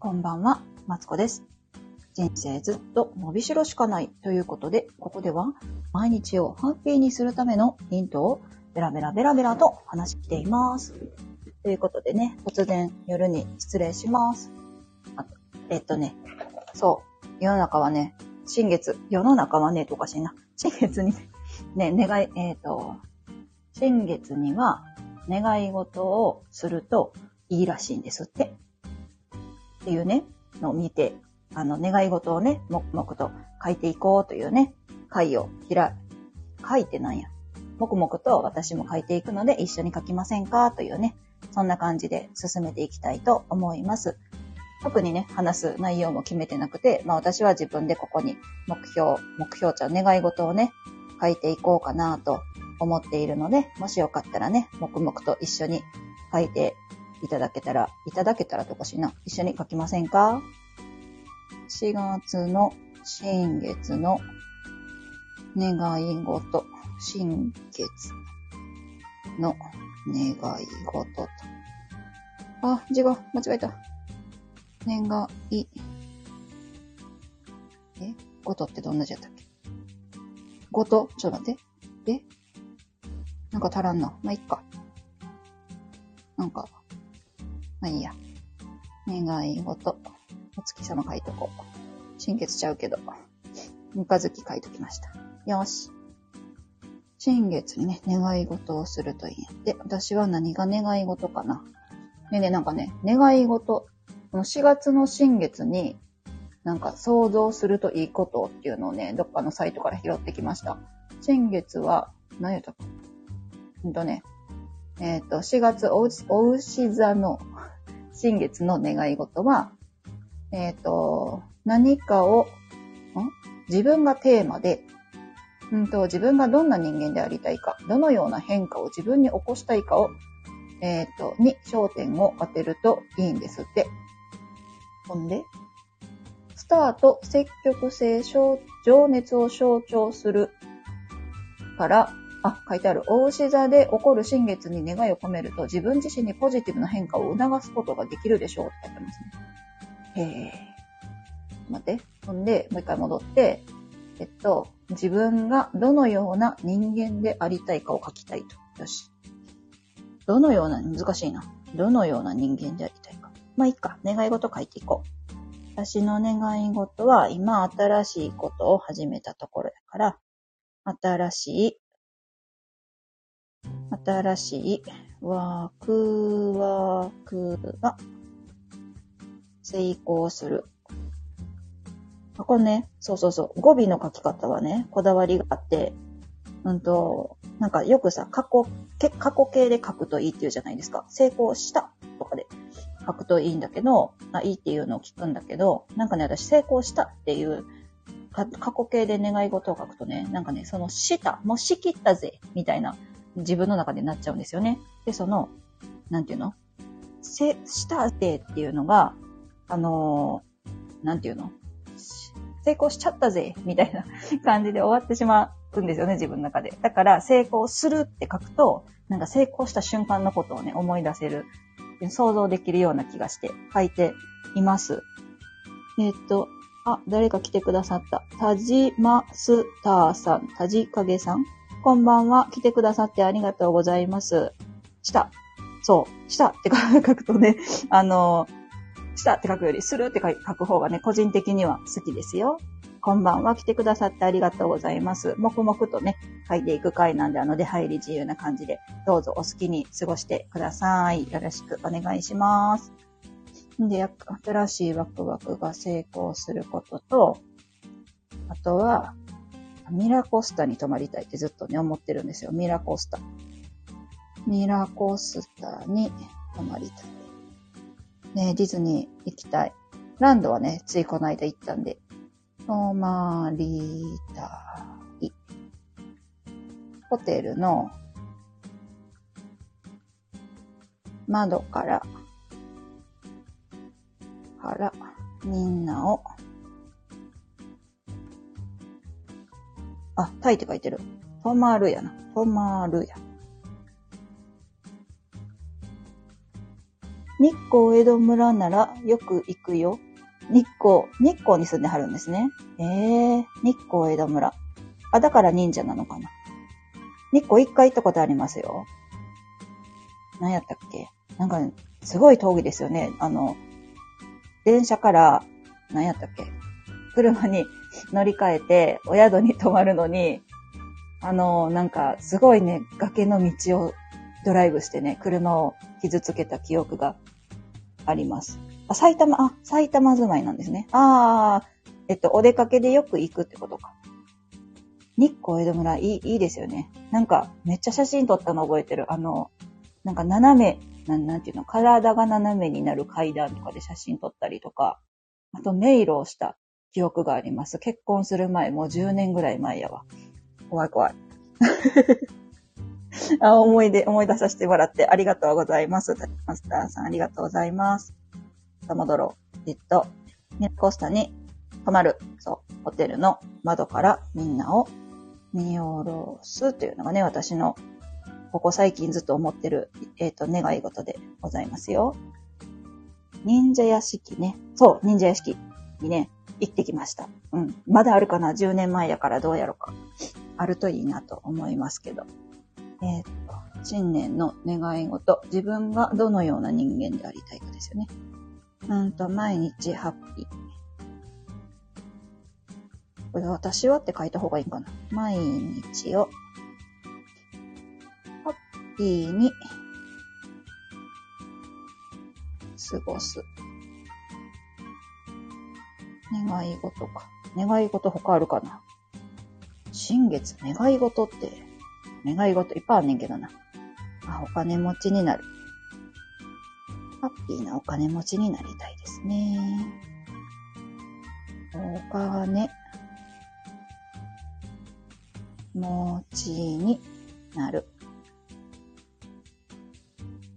こんばんは、マツコです。人生ずっと伸びしろしかないということで、ここでは毎日をハッピーにするためのヒントをベラベラベラベラと話しています。ということでね、突然夜に失礼します。えっとね、そう、世の中はね、新月、世の中はね、とおかしいな。新月にね、願い、えっ、と、新月には願い事をするといいらしいんですって。っていうね、のを見て、あの、願い事をね、黙々と書いていこうというね、会を開、書いてなんや。黙々と私も書いていくので一緒に書きませんかというね、そんな感じで進めていきたいと思います。特にね、話す内容も決めてなくて、まあ私は自分でここに目標、目標ちゃう願い事をね、書いていこうかなと思っているので、もしよかったらね、黙々と一緒に書いていただけたら、いただけたらとかしな。一緒に書きませんか ?4 月の新月の願い事、新月の願い事と。あ、字が間違えた。願い、え？事ってどんな字やったっけ？事ちょっと待って。え？なんか足らんな。まあ、いっか。なんか、まあいいや。願い事。お月様書いとこう。新月ちゃうけど。三日月書いときました。よし。新月にね、願い事をするといいんやって。私は何が願い事かな。ねね、なんかね、願い事。この4月の新月に、なんか想像するといいことっていうのをね、どっかのサイトから拾ってきました。新月は、何やったか。ほんとね、えっ、と、4月おうし、お牛座の新月の願い事は、えっ、と、何かを、ん？自分がテーマで、うんと、自分がどんな人間でありたいか、どのような変化を自分に起こしたいかを、えっ、と、に焦点を当てるといいんですって。ほんで、スタート、積極性、情熱を象徴するから、あ、書いてある。大牛座で起こる新月に願いを込めると、自分自身にポジティブな変化を促すことができるでしょうって書いてますね。へえ。待って。ほんで、もう一回戻って、えっと、自分がどのような人間でありたいかを書きたいと。よし。どのような、難しいな。どのような人間でありたいか。まあ、いいか。願い事書いていこう。私の願い事は、今新しいことを始めたところやから、新しい新しいワークワークが成功する。あ、これね、そうそうそう、語尾の書き方はね、こだわりがあって、うんと、なんかよくさ、過去、け過去形で書くといいっていうじゃないですか。成功したとかで書くといいんだけど、あいいっていうのを聞くんだけど、なんかね、私成功したっていう過去形で願い事を書くとね、なんかね、そのした、もうしきったぜ、みたいな自分の中でなっちゃうんですよね。で、その、なんていうの？せ、したぜっていうのが、あのーなんていうの？成功しちゃったぜみたいな 感じで終わってしまうんですよね、自分の中で。だから、成功するって書くと、なんか成功した瞬間のことをね、思い出せる、想像できるような気がして書いています。えっ、と、あ、誰か来てくださった。たじまスターさん、たじかげさん。こんばんは。来てくださってありがとうございます。した。そう。したって書くとね、あの、したって書くより、するって書く方がね、個人的には好きですよ。こんばんは。来てくださってありがとうございます。黙々とね、書いていく回なんで、あの、出入り自由な感じで、どうぞお好きに過ごしてください。よろしくお願いします。で、新しいワクワクが成功することと、あとは、ミラコスタに泊まりたいってずっとね、思ってるんですよ。ミラコスタ。ミラコスタに泊まりたい。ねディズニー行きたい。ランドはね、ついこの間行ったんで、泊まりたい。ホテルの窓から、から、みんなを、あ、タイって書いてる。泊まるやな。泊まるや。日光江戸村ならよく行くよ。日光、日光に住んではるんですね。ええー、日光江戸村。あ、だから忍者なのかな。日光一回行ったことありますよ。何やったっけ？なんか、すごい遠いですよね。あの、電車から、何やったっけ？車に乗り換えて、お宿に泊まるのに、あの、なんか、すごいね、崖の道をドライブしてね、車を傷つけた記憶があります。あ、埼玉、あ、埼玉住まいなんですね。ああ、えっと、お出かけでよく行くってことか。日光江戸村、いい、いいですよね。なんか、めっちゃ写真撮ったの覚えてる。あの、なんか斜め、なんなんていうの、体が斜めになる階段とかで写真撮ったりとか、あと迷路をした記憶があります。結婚する前、もう10年ぐらい前やわ。怖い怖い。あ思い出、思い出させてもらってありがとうございます。マスターさんありがとうございます。さ戻ろう。えっと、ネコスタに泊まる、そう、ホテルの窓からみんなを見下ろすというのがね、私のここ最近ずっと思ってる、えっ、と、願い事でございますよ。忍者屋敷ね。そう、忍者屋敷にね、行ってきました。うん。まだあるかな ?10 年前やからどうやろうか。あるといいなと思いますけど。えっ、と、新年の願い事。自分がどのような人間でありたいかですよね。うんと、毎日ハッピー。これ私はって書いた方がいいかな？毎日をハッピーに過ごす。願い事か。願い事他あるかな？新月願い事って、願い事いっぱいあんねんけどな。あ、お金持ちになる。ハッピーなお金持ちになりたいですね。お金、持ちになる。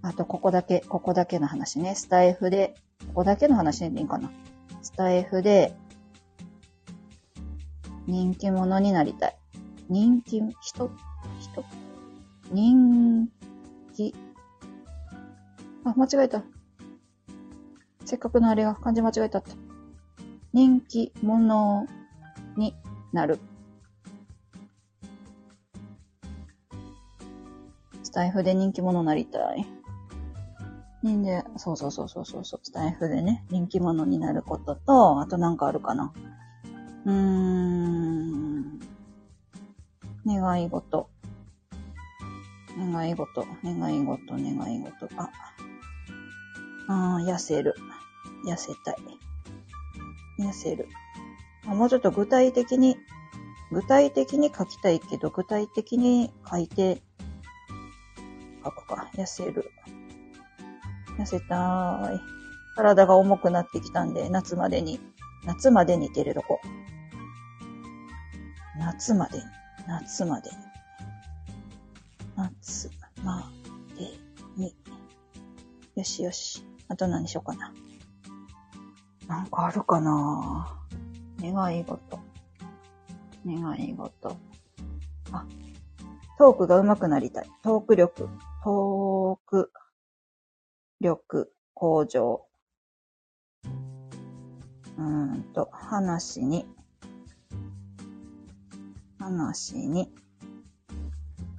あと、ここだけ、ここだけの話ね。スタイフで、ここだけの話でいいかな。スタイフで、人気者になりたい。人気、人、人、人気、あ、間違えた。せっかくのあれが漢字間違えたって。人気者になる。スタイフで人気者になりたい。忍者、そうそうそうそうそう、スタイフでね、人気者になることと、あとなんかあるかな。うーん。願い事。願い事、願い事、願い事。あ、あ痩せる。痩せたい。痩せる。あもうちょっと具体的に、具体的に書きたいけど、具体的に書いて、書くか。痩せる。痩せたい。体が重くなってきたんで、夏までに、夏までにって入れとこ。夏までに、夏までに。夏までに。よしよし。あと何しようかな。なんかあるかな願い事。願い事。あ、トークが上手くなりたい。トーク力。トーク力向上。うーんと、話に、話に、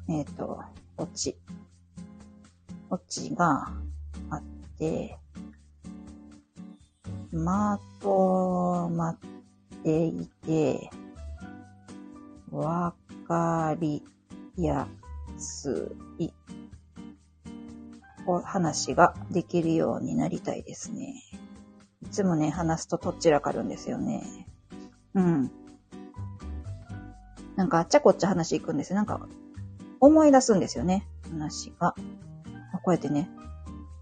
えっ、ー、と、オチ。オチがあって、まとまっていて、わかりやすい話ができるようになりたいですね。いつもね、話すととっちらかるんですよね。うん。なんかあっちゃこっちゃ話行くんですよ。なんか、思い出すんですよね。話が。こうやってね、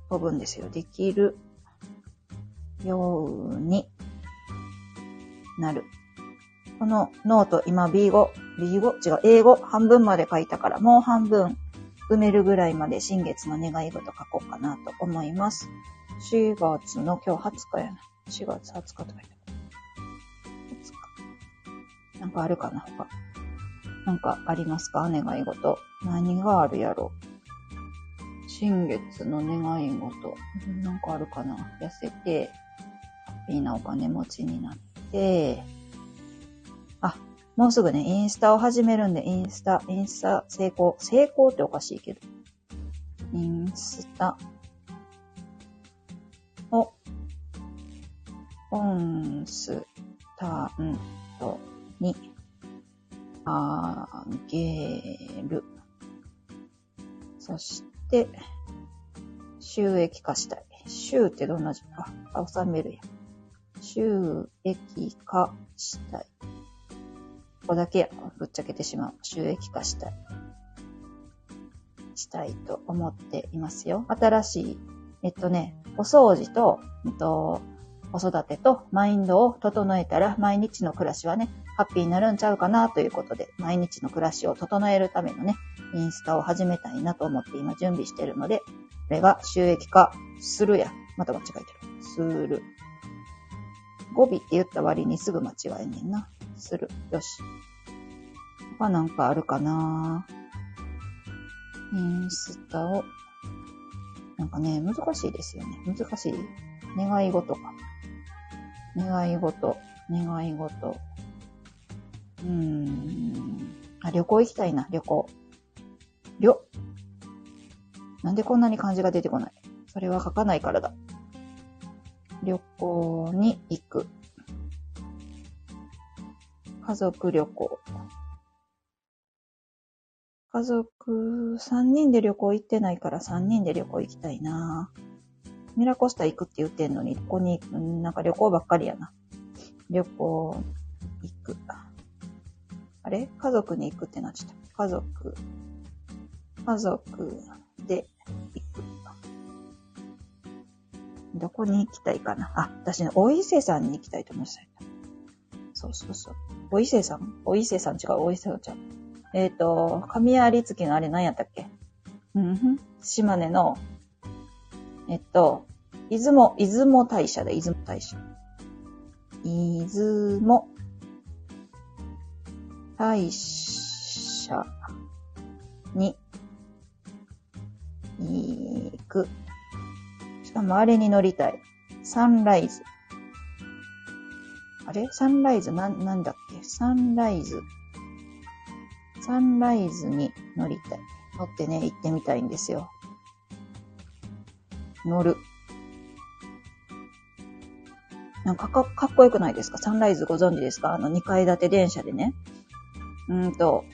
飛ぶんですよ。できるようになる。このノート、今 B5、B5? 違う、英語半分まで書いたから、もう半分埋めるぐらいまで新月の願い事書こうかなと思います。4月の今日20日やな。4月20日とか言った。20日。なんかあるかな他。なんかありますか願い事。何があるやろ。新月の願い事。なんかあるかな痩せて、ハッピーなお金持ちになって、もうすぐね、インスタを始めるんで、インスタ、インスタ成功。成功っておかしいけど。インスタを、コンスタントにあげる。そして、収益化したい。収ってどんな字？あ、収めるや。収益化したい。ここだけ。ぶっちゃけてしまう。収益化したい。したいと思っていますよ。新しい、えっとね、お掃除と、えっと、子育てとマインドを整えたら毎日の暮らしはね、ハッピーになるんちゃうかなということで、毎日の暮らしを整えるためのね、インスタを始めたいなと思って今準備してるので、これが収益化するや。また間違えてる。する。語尾って言った割にすぐ間違えねんな。する。よし。他なんかあるかな？インスタを。なんかね、難しいですよね。難しい。願い事か。願い事、願い事。うーん。あ、旅行行きたいな、旅行。りょ。なんでこんなに漢字が出てこない？それは書かないからだ。旅行に行く。家族旅行。家族3人で旅行行ってないから3人で旅行行きたいなミラコスタ行くって言ってんのに、ここに、なんか旅行ばっかりやな。旅行行く。あれ？家族に行くってなっちゃった。家族、家族で行く。どこに行きたいかな？あ、私ね、お伊勢さんに行きたいと思ってた。そうそうそう。お伊勢さん？お伊勢さん違う、お伊勢ちゃん。えっ、ー、と、神有月のあれ何やったっけ？うんふん。島根のえっと、出雲、出雲大社で、出雲大社。出雲大社に行く。しかもあれに乗りたい。サンライズ。あれ？サンライズな、なんだっけ？サンライズ。サンライズに乗りたい。乗ってね、行ってみたいんですよ。乗る。なんかかかっこよくないですか？サンライズご存知ですか？あの2階建て電車でね。うんと、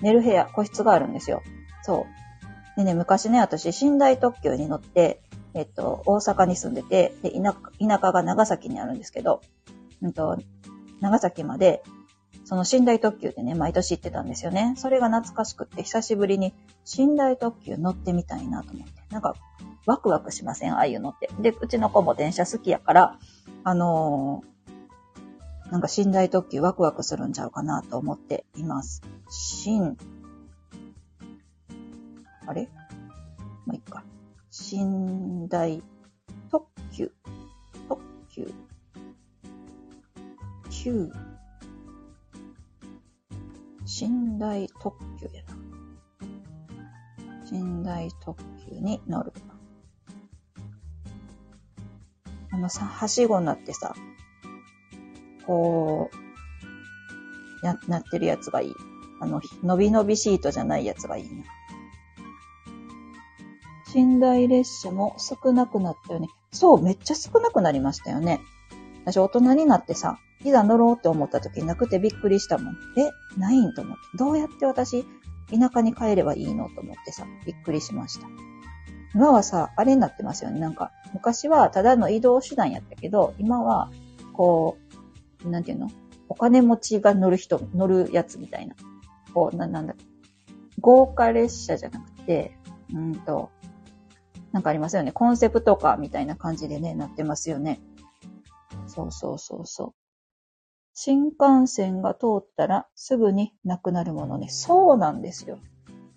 寝る部屋、個室があるんですよ。そう。でね、昔ね、私、寝台特急に乗って、えっと、大阪に住んでて、で、田田舎が長崎にあるんですけど、うんと、長崎まで、その寝台特急でね、毎年行ってたんですよね。それが懐かしくって、久しぶりに寝台特急乗ってみたいなと思って。なんか、ワクワクしません？ああいうのって。で、うちの子も電車好きやから、あのー、なんか寝台特急ワクワクするんちゃうかなと思っています。寝、あれ？もういいか。寝台特急、特急、急、寝台特急やな。寝台特急に乗る。あのさ、はしごになってさ、こう、や、なってるやつがいい。あの、伸び伸びシートじゃないやつがいいな。寝台列車も少なくなったよね。そう、めっちゃ少なくなりましたよね。私大人になってさ、いざ乗ろうって思った時なくてびっくりしたもん。え、ないんと思って。どうやって私、田舎に帰ればいいのと思ってさ、びっくりしました。今はさ、あれになってますよね。なんか、昔はただの移動手段やったけど、今は、こう、なんていうの？お金持ちが乗る人、乗るやつみたいな。こう、な、なんだ、豪華列車じゃなくて、うんと、なんかありますよね。コンセプトカーみたいな感じでね、なってますよね。そうそうそうそう。新幹線が通ったらすぐになくなるものね。そうなんですよ。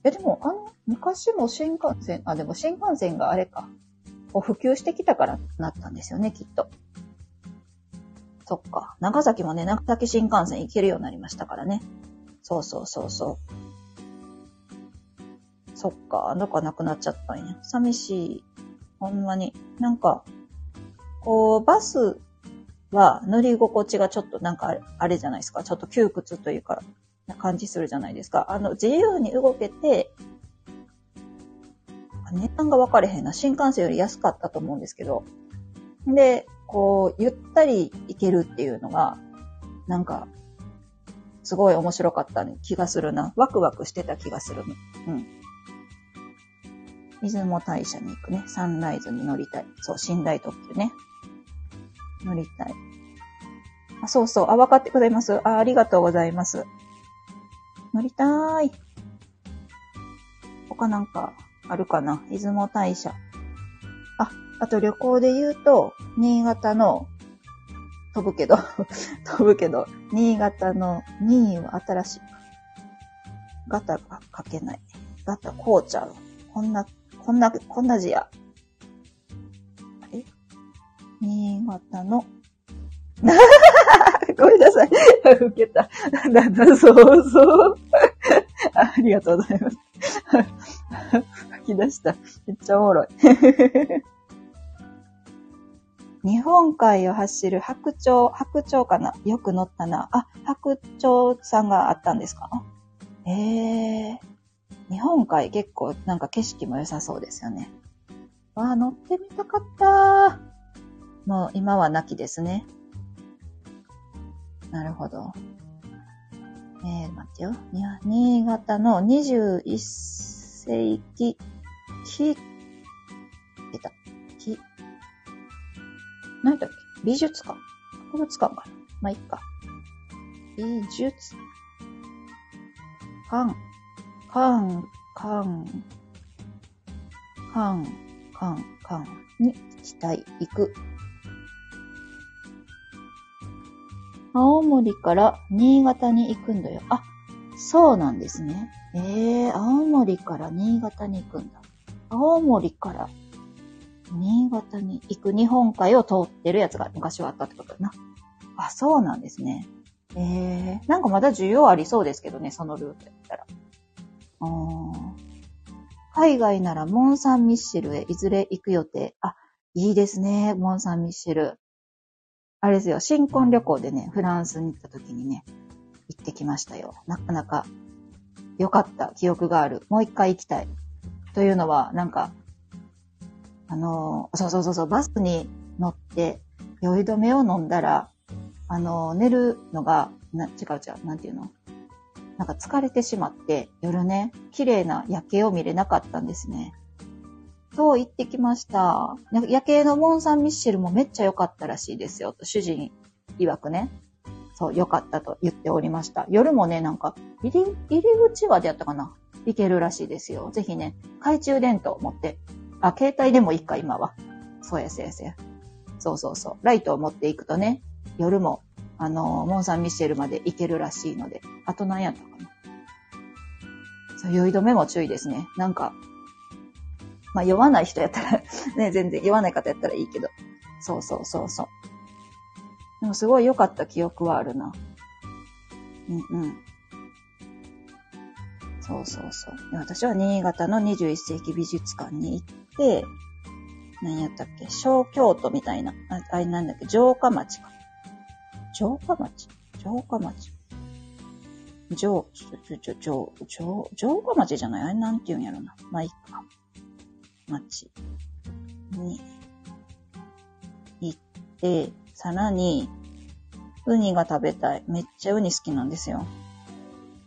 え、でも、あの、昔も新幹線、あ、でも新幹線があれか。こう普及してきたからなったんですよね、きっと。そっか。長崎もね、長崎新幹線行けるようになりましたからね。そうそうそうそう。そっか、どっかなくなっちゃったんや。寂しい。ほんまに。なんか、こう、バスは乗り心地がちょっとなんかあれじゃないですか。ちょっと窮屈というか、な感じするじゃないですか。あの、自由に動けて、値段が分かれへんな。新幹線より安かったと思うんですけど。で、こう、ゆったり行けるっていうのが、なんか、すごい面白かった気がするな。ワクワクしてた気がする。うん。出雲大社に行くね。サンライズに乗りたい。そう、寝台特急ね。乗りたい。あ、そうそう。あ、分かってくれますあ、ありがとうございます。乗りたーい。他なんかあるかな？出雲大社。あ、あと旅行で言うと、新潟の、飛ぶけど 飛ぶけど、新潟の2位は新しい。ガタが書けない。ガタこうちゃう。こんな、こんな、こんな字や。新潟の、ごめんなさい。受けた。だんだ、そうそうあ。ありがとうございます。吹き出した。めっちゃおもろい。日本海を走る白鳥、白鳥かな？よく乗ったな。あ、白鳥さんがあったんですか？ええー、日本海結構なんか景色も良さそうですよね。わあ、乗ってみたかったもう今はなきですね。なるほど。えー、待ってよ。新潟の21世紀、木、出た。木。何だっけ？美術館？博物館かな？まあ、いっか。美術館、館、館、館、館、館に行きたい、行く。青森から新潟に行くんだよ。あ、そうなんですね。えー、青森から新潟に行くんだ。青森から新潟に行く日本海を通ってるやつが昔はあったってことだな。あ、そうなんですね。えー、なんかまだ需要ありそうですけどね、そのルートやったら。海外ならモン・サン・ミッシェルへいずれ行く予定。あ、いいですね、モン・サン・ミッシェル。あれですよ、新婚旅行でね、フランスに行った時にね、行ってきましたよ。なかなか良かった記憶がある。もう一回行きたい。というのは、なんか、あの、そうそうそうそう、バスに乗って、酔い止めを飲んだら、あの、寝るのが、な、違う違う、なんていうの？なんか疲れてしまって、夜ね、綺麗な夜景を見れなかったんですね。そう、行ってきました。夜景のモン・サン・ミッシェルもめっちゃ良かったらしいですよ。と主人曰くね。そう、良かったと言っておりました。夜もね、なんか、入り、入り口はでやったかな行けるらしいですよ。ぜひね、懐中電灯を持って。あ、携帯でもいいか、今は。そうや、そうや、そうや。そうそうそう。ライトを持っていくとね、夜も、あの、モン・サン・ミッシェルまで行けるらしいので。あと何やったかなそう、酔い止めも注意ですね。なんか、まあ、酔わない人やったら ね、全然、酔わない方やったらいいけど。そうそうそうそう。でもすごい良かった記憶はあるな。うんうん。そうそうそう。私は新潟の21世紀美術館に行って、何やったっけ？小京都みたいな。ああれなんだっけ？城下町か。城下町？城下町？城、ちょ、ちょ、ちょ、城、城、城下町じゃない？あれなんて言うんやろな。まあ、いいか。町に行って、さらに、ウニが食べたい。めっちゃウニ好きなんですよ。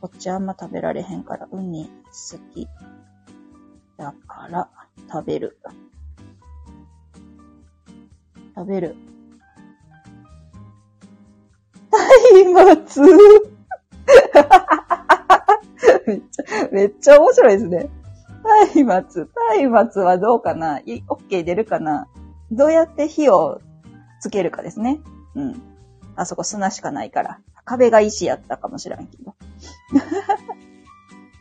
こっちあんま食べられへんから、ウニ好き。だから、食べる。食べる。松明 めっちゃ、めっちゃ面白いですね。松明。松明はどうかな ?OK 出るかな？どうやって火をつけるかですね。うん。あそこ砂しかないから。壁が石やったかもしれんけど。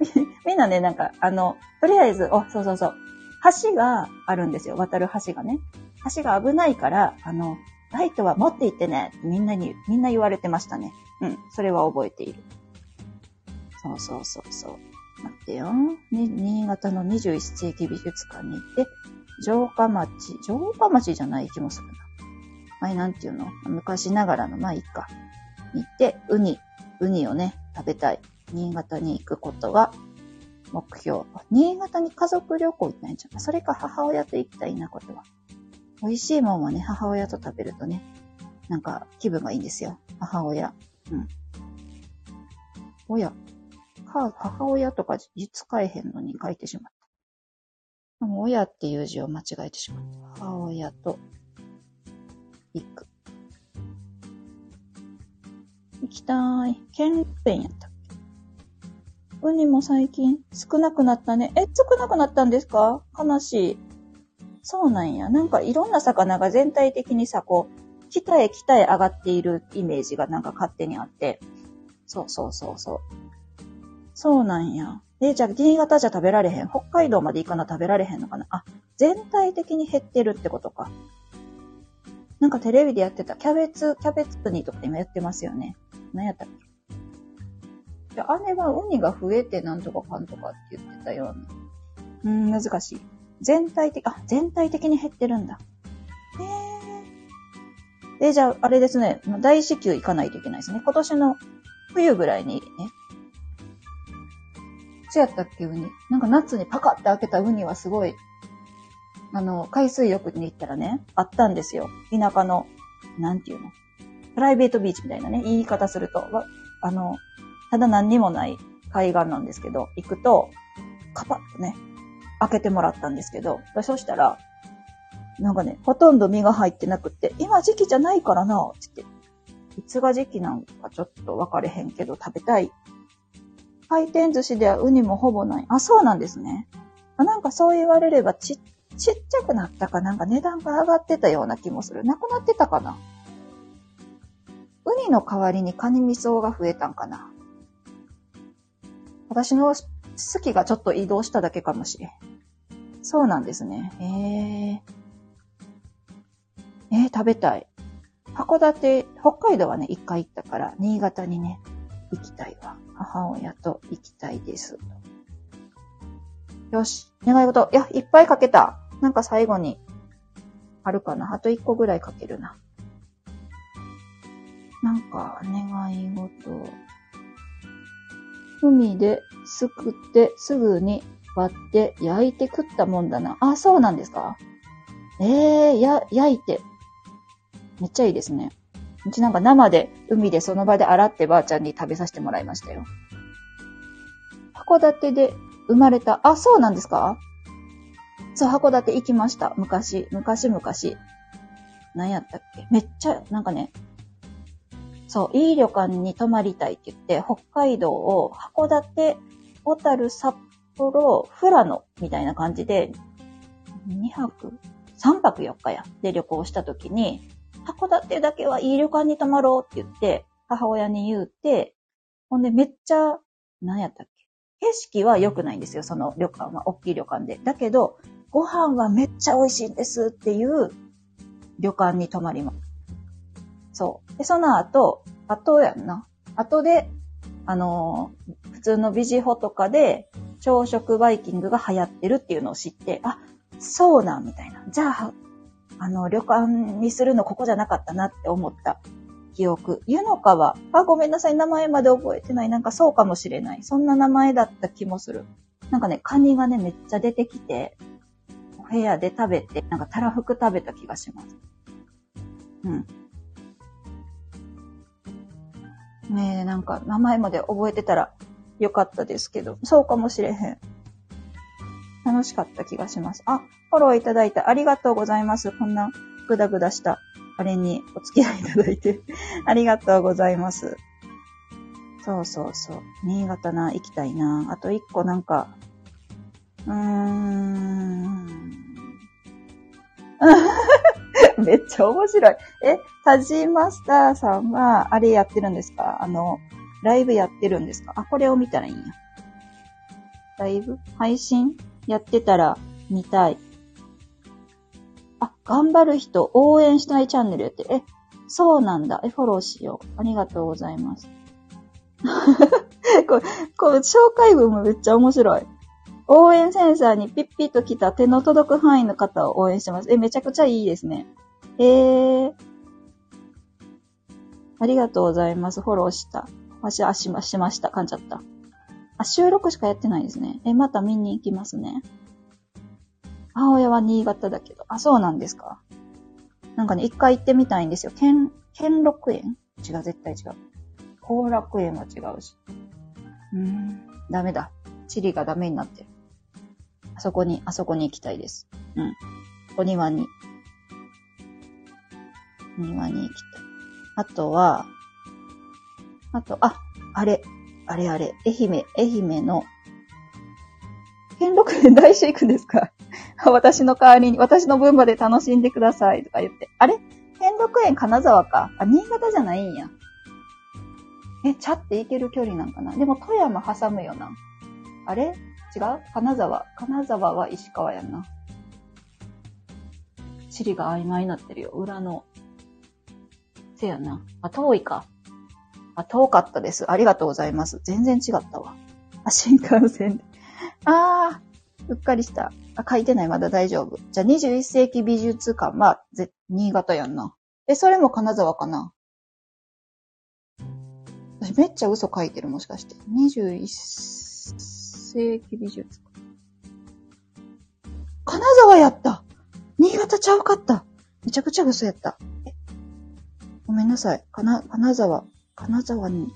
みんなね、なんか、あの、とりあえず、お、そうそうそう。橋があるんですよ。渡る橋がね。橋が危ないから、あの、ライトは持って行ってね。みんなに、みんな言われてましたね。うん。それは覚えている。そうそうそうそう。待ってよ。に新潟の21世紀美術館に行って、城下町、城下町じゃない気もするな。あれなんていうの？昔ながらの、まあいいか。行って、ウニ、ウニをね、食べたい。新潟に行くことが目標。新潟に家族旅行行ったんじゃん。それか母親と行きたいなことは。美味しいもんはね、母親と食べるとね、なんか気分がいいんですよ。母親。うん。親。か、母親とか実使えへんのに書いてしまった。親っていう字を間違えてしまった。母親と行く。行きたい。ケンペンやったっけ？ウニも最近少なくなったね。え、少なくなったんですか？悲しい。そうなんや。なんかいろんな魚が全体的にさ、こう、北へ北へ上がっているイメージがなんか勝手にあって。そうそうそうそう。そうなんや。え、じゃあ、新潟じゃ食べられへん。北海道まで行かな食べられへんのかな？あ、全体的に減ってるってことか。なんかテレビでやってた、キャベツ、キャベツプニとか今やってますよね。何やったっけ？で姉はウニが増えてなんとかかんとかって言ってたような。うん、難しい。全体的、あ、全体的に減ってるんだ。へえ。え、じゃあ、あれですね。大至急行かないといけないですね。今年の冬ぐらいにね、つやったっけ、ウニ。なんか夏にパカって開けたウニはすごい、あの、海水浴に行ったらね、あったんですよ。田舎の、なんていうの。プライベートビーチみたいなね、言い方すると、あの、ただ何にもない海岸なんですけど、行くと、カパッとね、開けてもらったんですけど、そしたら、なんかね、ほとんど身が入ってなくって、今時期じゃないからな、つって。いつが時期なんかちょっと分かれへんけど、食べたい回転寿司ではウニもほぼない。あ、そうなんですね。あなんかそう言われればち、ちっちゃくなったかなんか値段が上がってたような気もする。なくなってたかなウニの代わりにカニ味噌が増えたんかな私の好きがちょっと移動しただけかもしれん。そうなんですね。えー。えー、食べたい。函館、北海道はね、一回行ったから、新潟にね、行きたいわ。母親と行きたいです。よし。願い事。いや、いっぱい書けた。なんか最後に、あるかな。あと一個ぐらい書けるな。なんか、願い事。海ですくってすぐに割って焼いて食ったもんだな。あ、そうなんですかええー、や、焼いて。めっちゃいいですね。うちなんか生で海でその場で洗ってばあちゃんに食べさせてもらいましたよ。函館で生まれた、あ、そうなんですか？そう、函館行きました。昔、昔々。何やったっけ？めっちゃ、なんかね、そう、いい旅館に泊まりたいって言って、北海道を函館、小樽、札幌、富良野みたいな感じで、2泊 ?3 泊4日や。で旅行した時に、函館だけはいい旅館に泊まろうって言って、母親に言うて、ほんでめっちゃ、何やったっけ？景色は良くないんですよ、その旅館は。大きい旅館で。だけど、ご飯はめっちゃ美味しいんですっていう旅館に泊まります。そう。で、その後、後やんな。後で、あのー、普通のビジホとかで、朝食バイキングが流行ってるっていうのを知って、あ、そうなん、みたいな。じゃあ、あの、旅館にするのここじゃなかったなって思った記憶。湯の川。あ、ごめんなさい。名前まで覚えてない。なんかそうかもしれない。そんな名前だった気もする。なんかね、カニがね、めっちゃ出てきて、お部屋で食べて、なんかたらふく食べた気がします。うん。ねえ、なんか名前まで覚えてたらよかったですけど、そうかもしれへん。楽しかった気がします。あ、フォローいただいてありがとうございます。こんなグダグダしたあれにお付き合いいただいて ありがとうございます。そうそうそう。新潟な、行きたいな。あと一個なんか、うーん。めっちゃ面白い。え、タジマスターさんは、あれやってるんですか？あの、ライブやってるんですか？あ、これを見たらいいんや。ライブ？配信？やってたら見たい。あ、頑張る人、応援したいチャンネルやって。え、そうなんだ。え、フォローしよう。ありがとうございます。これ、これ紹介文もめっちゃ面白い。応援センサーにピッピッと来た手の届く範囲の方を応援してます。え、めちゃくちゃいいですね。えー。ありがとうございます。フォローした。わし、あ、しま、しました。噛んじゃった。あ、収録しかやってないですね。え、また見に行きますね。母親は新潟だけど。あ、そうなんですか。なんかね、一回行ってみたいんですよ。兼、兼六園？違う、絶対違う。後楽園は違うし。うーん、ダメだ。地理がダメになってる。あそこに、あそこに行きたいです。うん。お庭に。庭に行きたい。あとは、あと、あ、あれ、あれあれ、愛媛、愛媛の、兼六園大師行くんですか？私の代わりに、私の分まで楽しんでくださいとか言って。あれ？兼六園金沢か。あ、新潟じゃないんや。え、茶って行ける距離なんかな？でも富山挟むよな。あれ？違う？金沢。金沢は石川やな。地理が曖昧になってるよ。裏の。せやな。あ、遠いか。あ、遠かったです。ありがとうございます。全然違ったわ。あ、新幹線で。あー、うっかりした。あ、書いてない。まだ大丈夫。じゃあ、21世紀美術館は、ぜ、新潟やんな。え、それも金沢かな私めっちゃ嘘書いてる、もしかして。21世紀美術館。金沢やった新潟ちゃうかっためちゃくちゃ嘘やった。ごめんなさい。かな、金沢。金沢に。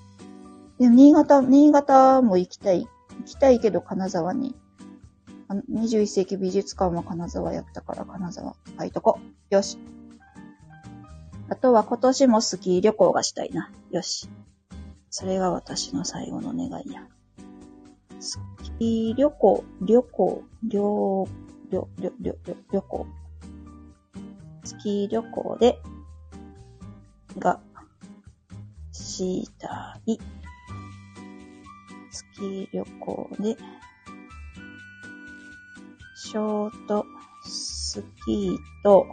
でも、新潟、新潟も行きたい。行きたいけど、金沢に。21世紀美術館も金沢やったから、金沢。書いとこ。よし。あとは今年もスキー旅行がしたいな。よし。それが私の最後の願いや。スキー旅行、旅行、旅、旅、旅、旅、旅行。スキー旅行で、が、したい。スキー旅行で、ショートスキーと、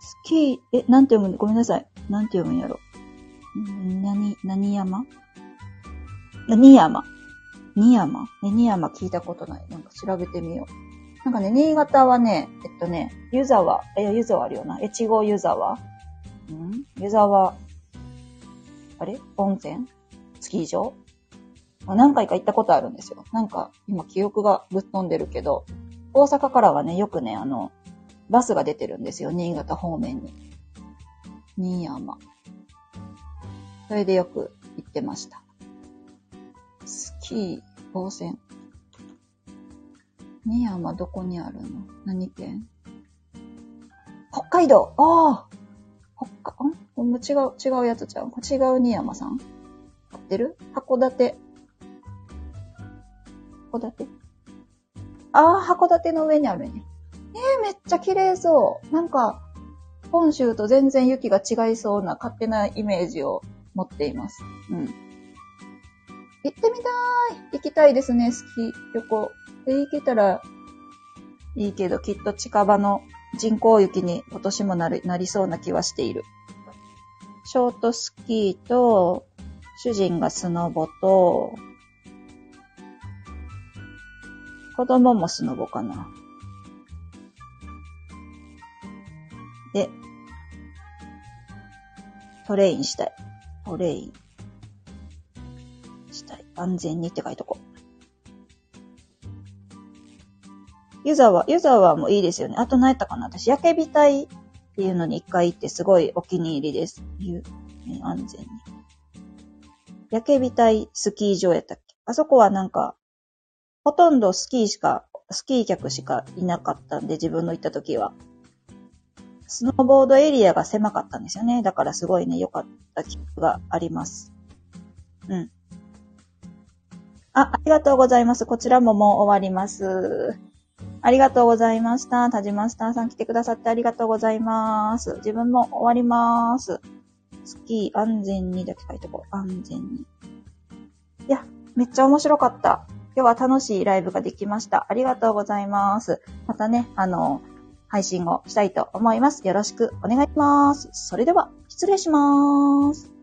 スキー、え、なんて読むんごめんなさい。なんて読むんやろ？なに、何山？何山。新山？ね、新山聞いたことない。なんか調べてみよう。なんかね、新潟はね、えっとね、湯沢、え、湯沢あるよな。越後湯沢？ん？湯沢、あれ？温泉？スキー場？何回か行ったことあるんですよ。なんか、今記憶がぶっ飛んでるけど、大阪からはね、よくね、あの、バスが出てるんですよ。新潟方面に。新山。それでよく行ってました。スキー、防線。新山どこにあるの？何県？北海道ああ北海、ん？違う、違うやつちゃう？違う新山さん？合ってる？函館。函館？ああ、函館の上にあるね。ええ、めっちゃ綺麗そう。なんか、本州と全然雪が違いそうな勝手なイメージを持っています。うん。行ってみたい行きたいですね、スキー旅行。で行けたらいいけど、きっと近場の人工雪に今年もなりなりそうな気はしている。ショートスキーと、主人がスノボと、子供もスノボかな。で、トレインしたい。トレイン。したい。安全にって書いとこ湯沢、湯沢もいいですよね。あと何やったかな私、焼け火隊っていうのに一回行ってすごいお気に入りです。湯、安全に。焼け火隊スキー場やったっけ？あそこはなんか、ほとんどスキーしか、スキー客しかいなかったんで、自分の行った時は。スノーボードエリアが狭かったんですよね。だからすごいね、良かった記憶があります。うん。あ、ありがとうございます。こちらももう終わります。ありがとうございました。タジマスターさん来てくださってありがとうございます。自分も終わります。スキー安全にだけ書いてこう。安全に。いや、めっちゃ面白かった。今日は楽しいライブができました。ありがとうございます。またね、あの、配信をしたいと思います。よろしくお願いします。それでは、失失礼しまーす。